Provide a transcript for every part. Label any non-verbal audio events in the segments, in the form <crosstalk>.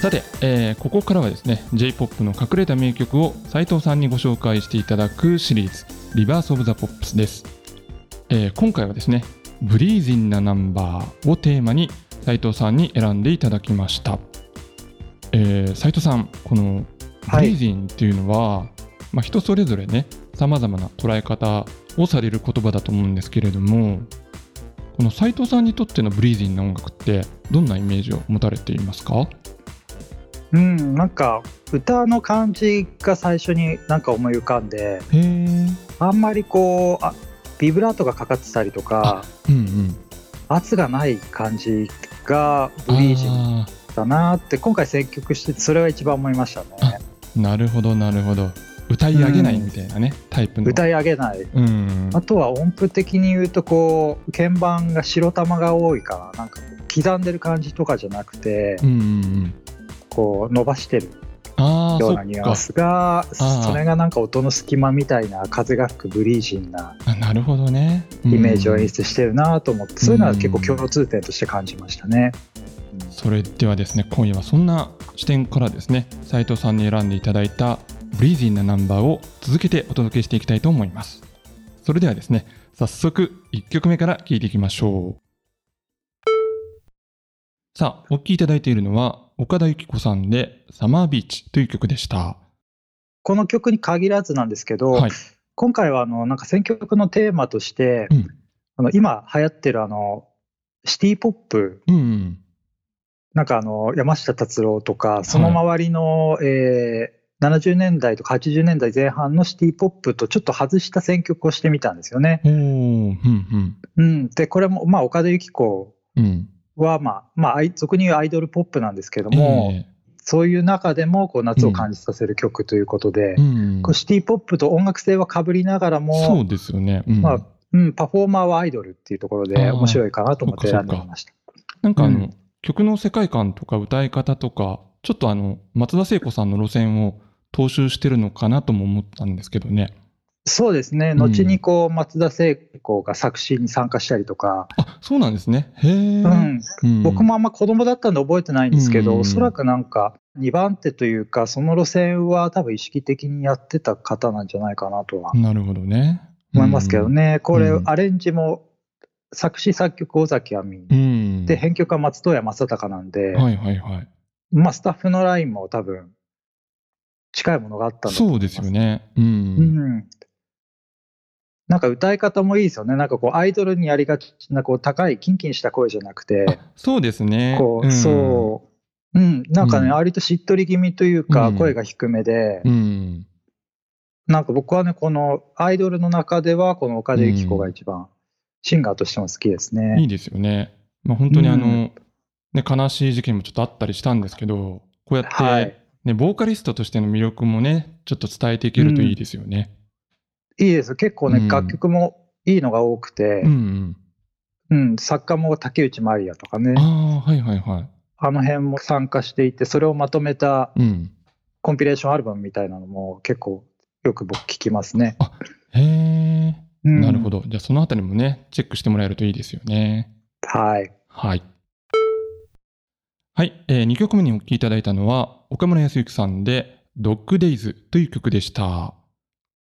さて、えーここからはですね J−POP の隠れた名曲を斉藤さんにご紹介していただくシリーズ「リバース・オブ・ザ・ポップス」です、えー今回はですね「ブリーズンなナンバー」をテーマに斉藤さんに選んでいただきました、えー、斉藤さんこの「ブはい。リーズン」っていうのは、まあ、人それぞれねさまざまな捉え方をされる言葉だと思うんですけれどもこの斉藤さんにとってのブリーズンな音楽ってどんなイメージを持たれていますか？うん、なんか歌の感じが最初になんか思い浮かんであんまりこうあビブラートがかかってたりとかうんうん。圧がない感じがブリージンあだなって今回選曲しててそれが一番思いましたね。ーなるほどなるほど。歌い上げないみたいなね、タイプの。歌い上げない。うんあとは音符的に言うとこう鍵盤が白玉が多いからなんか刻んでる感じとかじゃなくてうんうんうんこう伸ばしてるようなニュアンスがー。それがなんか音の隙間みたいな風が吹くブリージンなあなるほどね。うん。イメージを演出してるなと思って、そういうのは結構共通点として感じましたね。それではですね今夜はそんな視点からですね斉藤さんに選んでいただいたブリーズィーなナンバーを続けてお届けしていきたいと思います。それではですね早速1曲目から聴いていきましょう。さあお聴きいただいているのは岡田由紀子さんで「サマービーチ」という曲でした。この曲に限らずなんですけど、はい。今回はあのなんか選曲のテーマとして、うん。あの今流行ってるあのシティポップ。うんうん。なんかあの山下達郎とかその周りの、えー70年代とか80年代前半のシティポップとちょっと外した選曲をしてみたんですよね。うんうん、でこれも、まあ、岡田由紀子うんうんは、まあまあ俗に言うアイドルポップなんですけども、えそういう中でもこう夏を感じさせる曲ということで、ーうん。こうシティポップと音楽性はかぶりながらそうも、ですよね、うん。まあうん、パフォーマーはアイドルっていうところあでー。面白いかなと思って選んでみました。なんかあの、うん。曲の世界観とか歌い方とか、ちょっとあの、松田聖子さんの路線を踏襲してるのかなとも思ったんですけどね。そうですね、うん。後にこう松田聖子が作詞に参加したりとか、あ、そうなんですね。へえ、うん、うん。僕もあんま子供だったんで覚えてないんですけど、うんおそらくなんか2番手というか、その路線は多分意識的にやってた方なんじゃないかなとはなるほどね。思いますけどね、これう、ん。アレンジも作詞作曲尾崎亜美、うん。で編曲は松任谷正隆なんで、はいはいはい。まあ、スタッフのラインも多分近いものがあったんだとそうで思います。すよね。う。うんんなんか歌い方もいいですよね。なんかこうアイドルにやりがちなこう高いキンキンした声じゃなくて、あそうですね。こう、そう、うん、なんかね、うん割としっとり気味というか、うん声が低めで、うん。なんか僕はね、このアイドルの中では、この岡田由紀子が一番、シンガーとしても好きですいいね。ですよね。まあ本当にあの、うんね、悲しい事件もちょっとあったりしたんですけど、こうやって、はい。ね、ボーカリストとしての魅力もね、ちょっと伝えていけるといいですよね。いいです。結構ね、うん楽曲もいいのが多くてう、ん、うん、作家も竹内まりやとかねうん。、ああ、はいはいはい。あの辺も参加していて、それをまとめたうん。コンピレーションアルバムみたいなのも結構よく僕聞きますね。へえ、うんなるほど。じゃあそのあたりもね、チェックしてもらえるといいですよね。はい。はい。はい、えー、2曲目にお聴きいただいたのは、岡村康之さんで、ドッグデイズという曲でした。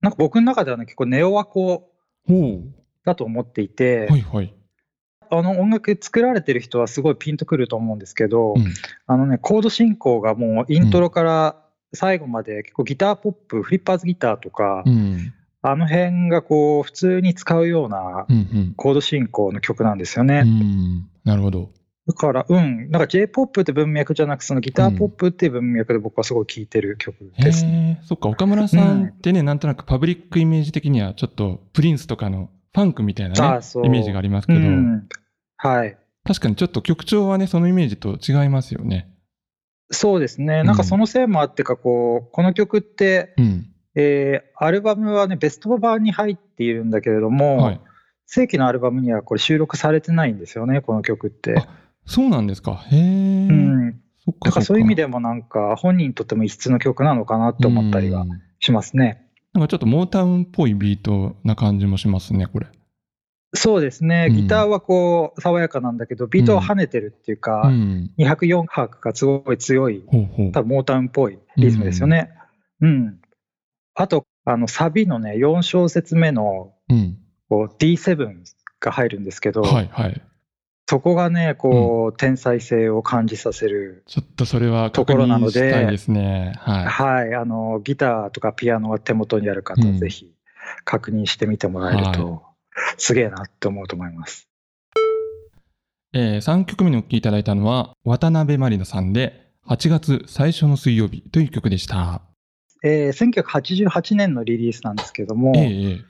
なんか僕の中ではね、結構ネオワコほだと思っていて、う。はいはい。あの音楽作られてる人はすごいピンとくると思うんですけど、うんあのね、コード進行がもうイントロから最後まで結構ギターポップ、フリッパーズギターとか、うん。あの辺がこう普通に使うような。コード進行の曲なんですよね。うん。なるほど。だから、うん、なんか J-POP って文脈じゃなくそのギターポップっていう文脈で僕はすごい聴いてる曲へですね。え、そっか、岡村さんってね、なんとなくパブリックイメージ的には、ちょっとプリンスとかのファンクみたいなねイメージがありますけど、うん、はい。確かにちょっと曲調はね、そのイメージと違いますよね。そうですね。なんかそのせいもあってか、こう、この曲って、うん。えーアルバムはね、ベスト版に入っているんだけれども、はい。正規のアルバムにはこれ収録されてないんですよね、この曲って。あそうなんですか。へえ。うん。そっかだからそういう意味ででもなんか、本人にとっても異質の曲なのかなって思ったりはしますね。なんかちょっとモータウンっぽいビートな感じもしますね、これ。そうですね、うんギターはこう爽やかなんだけど、ビートは跳ねてるっていうか、うん。204拍がすごい強い。多分モータウンっぽいリズムですよね。うん。あと、あのサビのね、4小節目のうん。こう D7 が入るんですけど、はいはい。そこがね、こう、天才性を感じさせる。ちょっとそれは確ところなので認したいですね。はい。はい、あの、ギターとかピアノが手元にある方うんはぜひ確認してみてもらえると、はすげえなって思うと思います。え3曲目にお聴きいただいたのは、渡辺満里奈さんで、8月最初の水曜日という曲でした。えー1988年のリリースなんですけども、ええ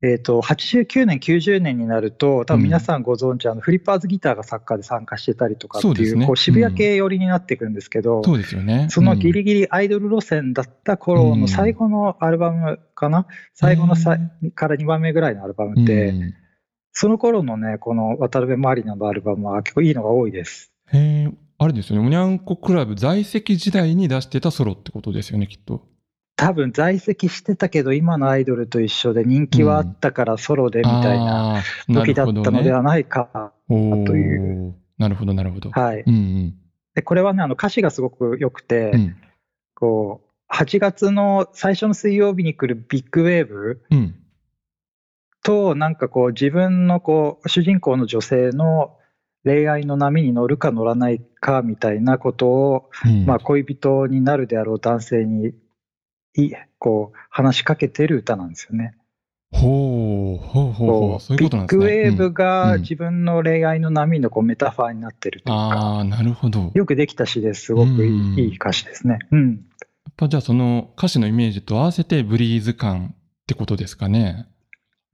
えええー、と89年、90年になると、多分皆さんご存知、あのフリッパーズギターが作家で参加してたりとかっていう、そうねこう渋谷系寄りになっていくんですけど、そうですよね。そのギリリギリアイドル路線だった頃の最後のアルバムかな、最後のさから2番目ぐらいのアルバムって、その頃のね、この渡辺満里奈のアルバムは結構いいのが多いです。へえ、あれですよね。おにゃんこクラブ在籍時代に出してたソロってことですよね、きっと。多分在籍してたけど、今のアイドルと一緒で人気はあったからソロでみたいな時だ。ったのではないか。というなるほど、なるほど。はい。うんうん。で、これはね、あの歌詞がすごく良くて、うん。こう、8月の最初の水曜日に来るビッグウェーブうん。と、なんかこう、自分のこう、主人公の女性の恋愛の波に乗るか乗らないかみたいなことを、うんまあ、恋人になるであろう男性に、いこう、話しかけてる歌なんですよね。ほう、ほうほうほう。こそういうビッグウことなんですね。うんェーブがうん自分の恋愛の波のこうメタファーになってるというか、ああ、なるほど。やっよくできた詩ですごくいうんいいい歌詞ですね。うん。ぱじゃあその歌詞のイメージと合わせてブリーズ感ってことですかね。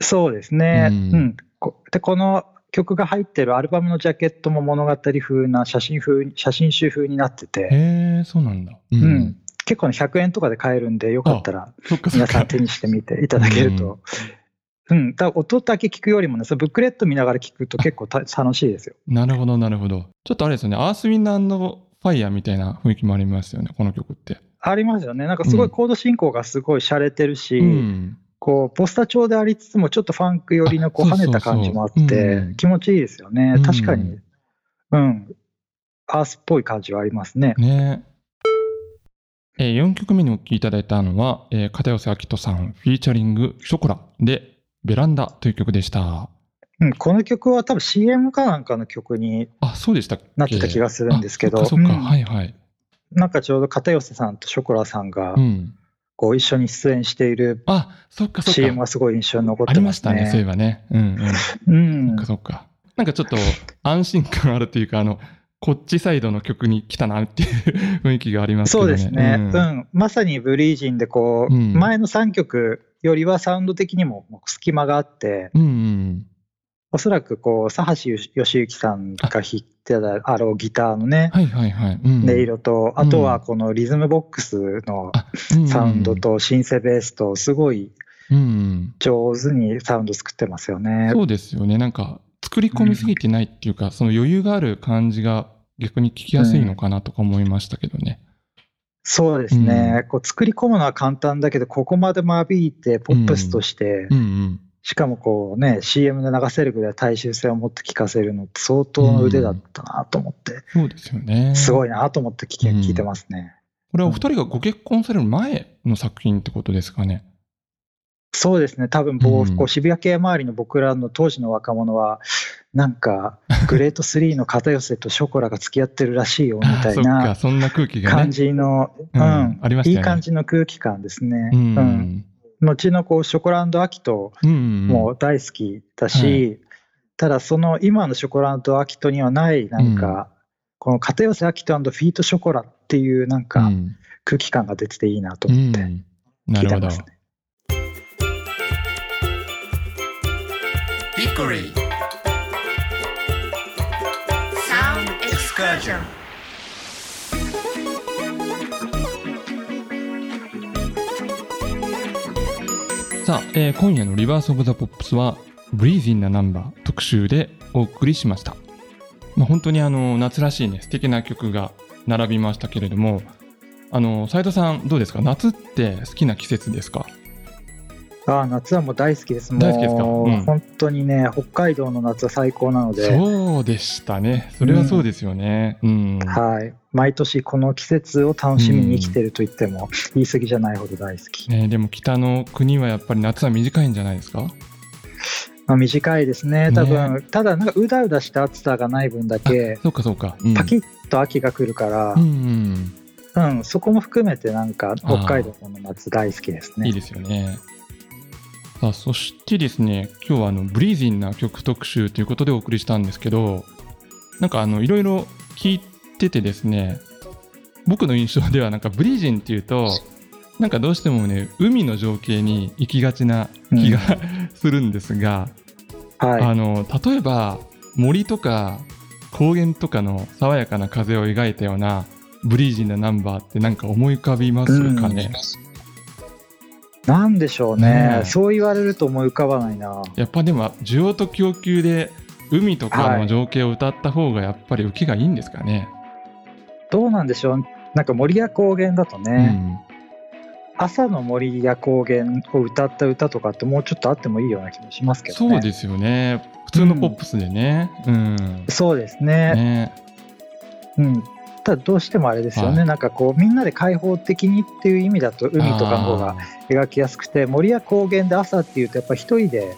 そうですね。ううんん。こで、この曲が入ってるアルバムのジャケットも物語風な写真風、写真集風になってて、へえ、そうなんだ。ううん。結構ね、100円とかで買えるんで、よかったら皆さんか。手にしてみていただけると。うん。だ音だけ聞くよりもね、そのブックレット見ながら聞くと結構た楽しいですよ。なるほど、なるほど。ちょっとあれですよね。アースウィンドファイヤーみたいな雰囲気もありますよね、この曲って。ありますよね。なんかすごいコード進行がすごい洒落てるし、うん。こう、ポスター調でありつつも、ちょっとファンク寄りのこう跳ねた感じもあっうんて、気持ちいいですよねうん。確かに。うん。アースっぽい感じはありますね。ねえー、4曲目にお聴きいただいたのは、えー片寄明人さんフィーチャリングショコラでベランダという曲でした。うん、この曲は多分 CM かなんかの曲にあ、そうでしたなってた気がするんですけど、あそっかうんはいはい。なんかちょうど片寄さんとショコラさんがうん。こう一緒に出演している CM か。がすごい印象に残っありてますましたね、そういえね。ばね。うんうん。そ <laughs> うんっかそっか。なんかちょっと安心感あるというか、あの、こっちサイドの曲に来たなっていう <laughs> 雰囲気がありますね。そうですね、ううんんまさにブリージンでこう、うん前の3曲よりはサウンド的にも隙間があって、うんうん。おそらくこう、佐橋義行さんが弾いてたあろうギターのね、はいはいはい。うん、音色と、あとはこのリズムボックスのあ、うんサウンドとシンセベースと、すごい。上手にサウンド作ってますよね。そうですよね。なんか、作り込みすぎてないっていうか、その余裕がある感じが逆に聞きやすいのかなとか思いましたけどね。そうですね、こう作り込むのは簡単だけど、ここまで間引いて、ポップスとして、うんうん。しかもこうね、CM で流せるぐらい大衆性を持って聴かせるのって相当の腕だったなと思って、そうですよね。すごい。いなと思って聞いてますね。これはお二人がご結婚される前の作品ってことですかね。そうですね、多分こう、うん渋谷系周りの僕らの当時の若者は、なんか、<laughs> グレート3の片寄せとショコラが付き合ってるらしいよみたいな <laughs> そんな空気がね。感じの、ううんん、ありましたよねいい感じの空気感ですね。ううんん。後のこうショコラアキト。も大好きだし、ただその今のショコラアキトにはない、なんか、この片寄せアキトフィートショコラっていうなんうかん、空気感が出てていいなと思ってうん。なるほど聞いてま。すね。Hickory Sound Excursion. さあ、えー今夜のリバースオブザポップスは、ブリーズインなナンバー特集でお送りしました。まあ、本当にあの、夏らしいね、素敵な曲が並びましたけれども、あの、斉藤さんどうですか？夏って好きな季節ですか？ああ、夏はもう大好きです。もう大好きですか？うん本当にね、北海道の夏は最高なので、そうでしたね。それはそうですよね。うん。はい。毎年この季節を楽しみに生きてると言っても言い過ぎじゃないほど大好き。ね、でも北の国はやっぱり夏は短いんじゃないですか？まあ、短いですね。多分、ただなんかうだうだした暑さがない分だけ、そうかそうか。うん、パキッと秋が来るからう、ん、うん、そこも含めてなんか北海道の夏大好きですね。いいですよね。さあ、そしてですね、今日はあのブリーズィンな曲特集ということでお送りしたんですけど、なんかあのいろいろ聞いててですね、僕の印象ではなんかブリージンっていうと、なんかどうしてもね、海の情景に行きがちな気が、<laughs> するんですが、はい。あの例えば森とか高原とかの爽やかな風を描いたようなブリージンなナンバーってなんか思い浮かびますかね、なんでしょうね。そう言われると思い浮かばないな。やっぱでも需要と供給で海とかの情景を歌った方がやっぱり受けがいいんですかね、どうなんでしょう。なんか森や高原だとね、朝の森や高原を歌った歌とかってもうちょっとあってもいいような気もしますけどね。そうですよね。普通のポップスでね。うん、そうですね。ね。うん。ただどうしてもあれですよね、はい。なんかこうみんなで開放的にっていう意味だと海とかの方が描きやすくて森や高原で朝っていうとやっぱ一人で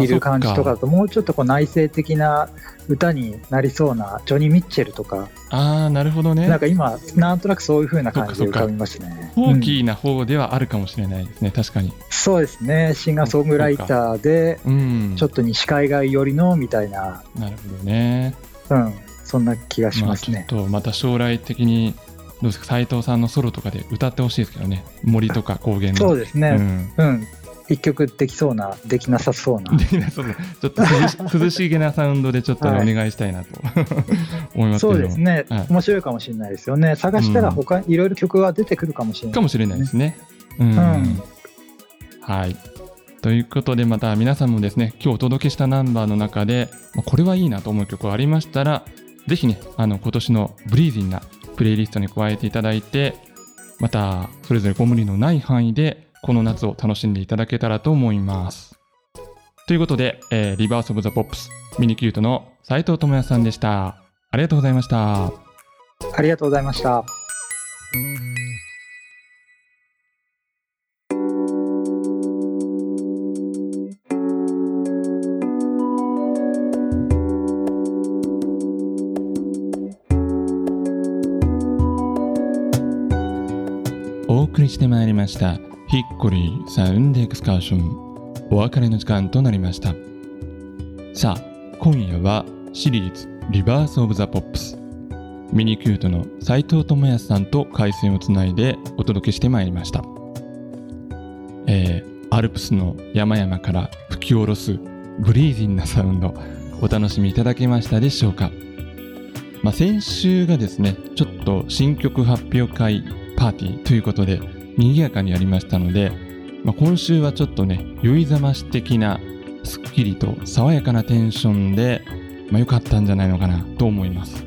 いる感じとかだともうちょっとこう内省的な歌になりそうなジョニー・ミッチェルとか。ああなるほどね。なんか今なんとなくそういう風な感じで浮かびますね。フォーな方ではあるかもしれないですね、確かに。そうですね。シンガーソングライターでうん。ちょっと西海岸寄りのみたいな、なるほどね。うん、そんな気がしまあ、ますね。ちょっとまた将来的にどうですか？斉藤さんのソロとかで歌ってほしいですけどね。森とか高原の。そうですね、うん。うん、一曲できそうなできなさそうな。<laughs> できないそうねちょっと <laughs> 涼しげなサウンドでちょっとね、はいお願いしたいなと。思いますけど。そうですね、はい。面白いかもしれないですよね。探したら他、いろいろ曲が出てくるかもしれないかもしれないですね。うん、んはい。ということでまた皆さんもですね今日お届けしたナンバーの中でまあこれはいいなと思う曲がありましたらぜひねあの今年のブリーディンなプレイリストに加えていただいてまたそれぞれご無理のない範囲でこの夏を楽しんでいただけたらと思います。ということで、えーリバース・オブ・ザ・ポップスミニキュートの斉藤智也さんでした。ありがとうございました。ありがとうございましたしてまいりました。ヒッコリーサウンドエクスカーション。お別れの時間となりました。さあ今夜はシリーズリバースオブザポップスミニキュートの斉藤智康さんと回線をつないでお届けしてまいりました。えーアルプスの山々から吹き下ろす breezin' なサウンドお楽しみいただけましたでしょうか。まあ、先週がですねちょっと新曲発表会パーティーということで賑やかにやりましたので、まあ、今週はちょっとね酔いざまし的なすっきりと爽やかなテンションで、まあ、良かったんじゃないのかなと思います。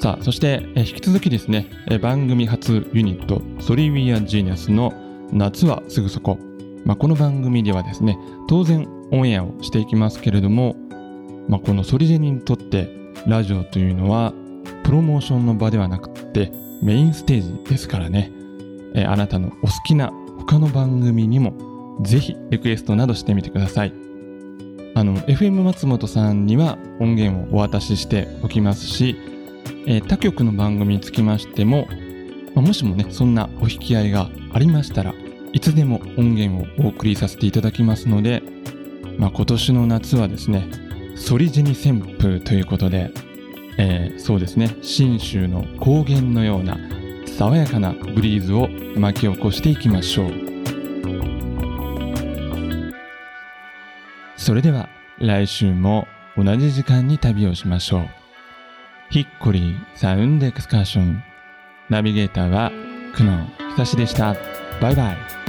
さあそしてえ引き続きですねえ番組初ユニットソリウィア・ジーニアスの夏はすぐそこ、まあ、この番組ではですね当然オンエアをしていきますけれども、まあ、このソリジェニにとってラジオというのはプロモーションの場ではなくってメインステージですからね、えーあなたのお好きな他の番組にもぜひリクエストなどしてみてください。あの FM 松本さんには音源をお渡ししておきますし、えー他局の番組につきましても、まあもしもねそんなお引き合いがありましたらいつでも音源をお送りさせていただきますので、まあ、今年の夏はですねソリジェニ旋風ということで、えーそうですね信州の高原のような爽やかなブリーズを巻き起こしていきましょう。それでは来週も同じ時間に旅をしましょう。ヒッコリーサウンドエクスカーション。ナビゲーターは久野久志でした。バイバイ。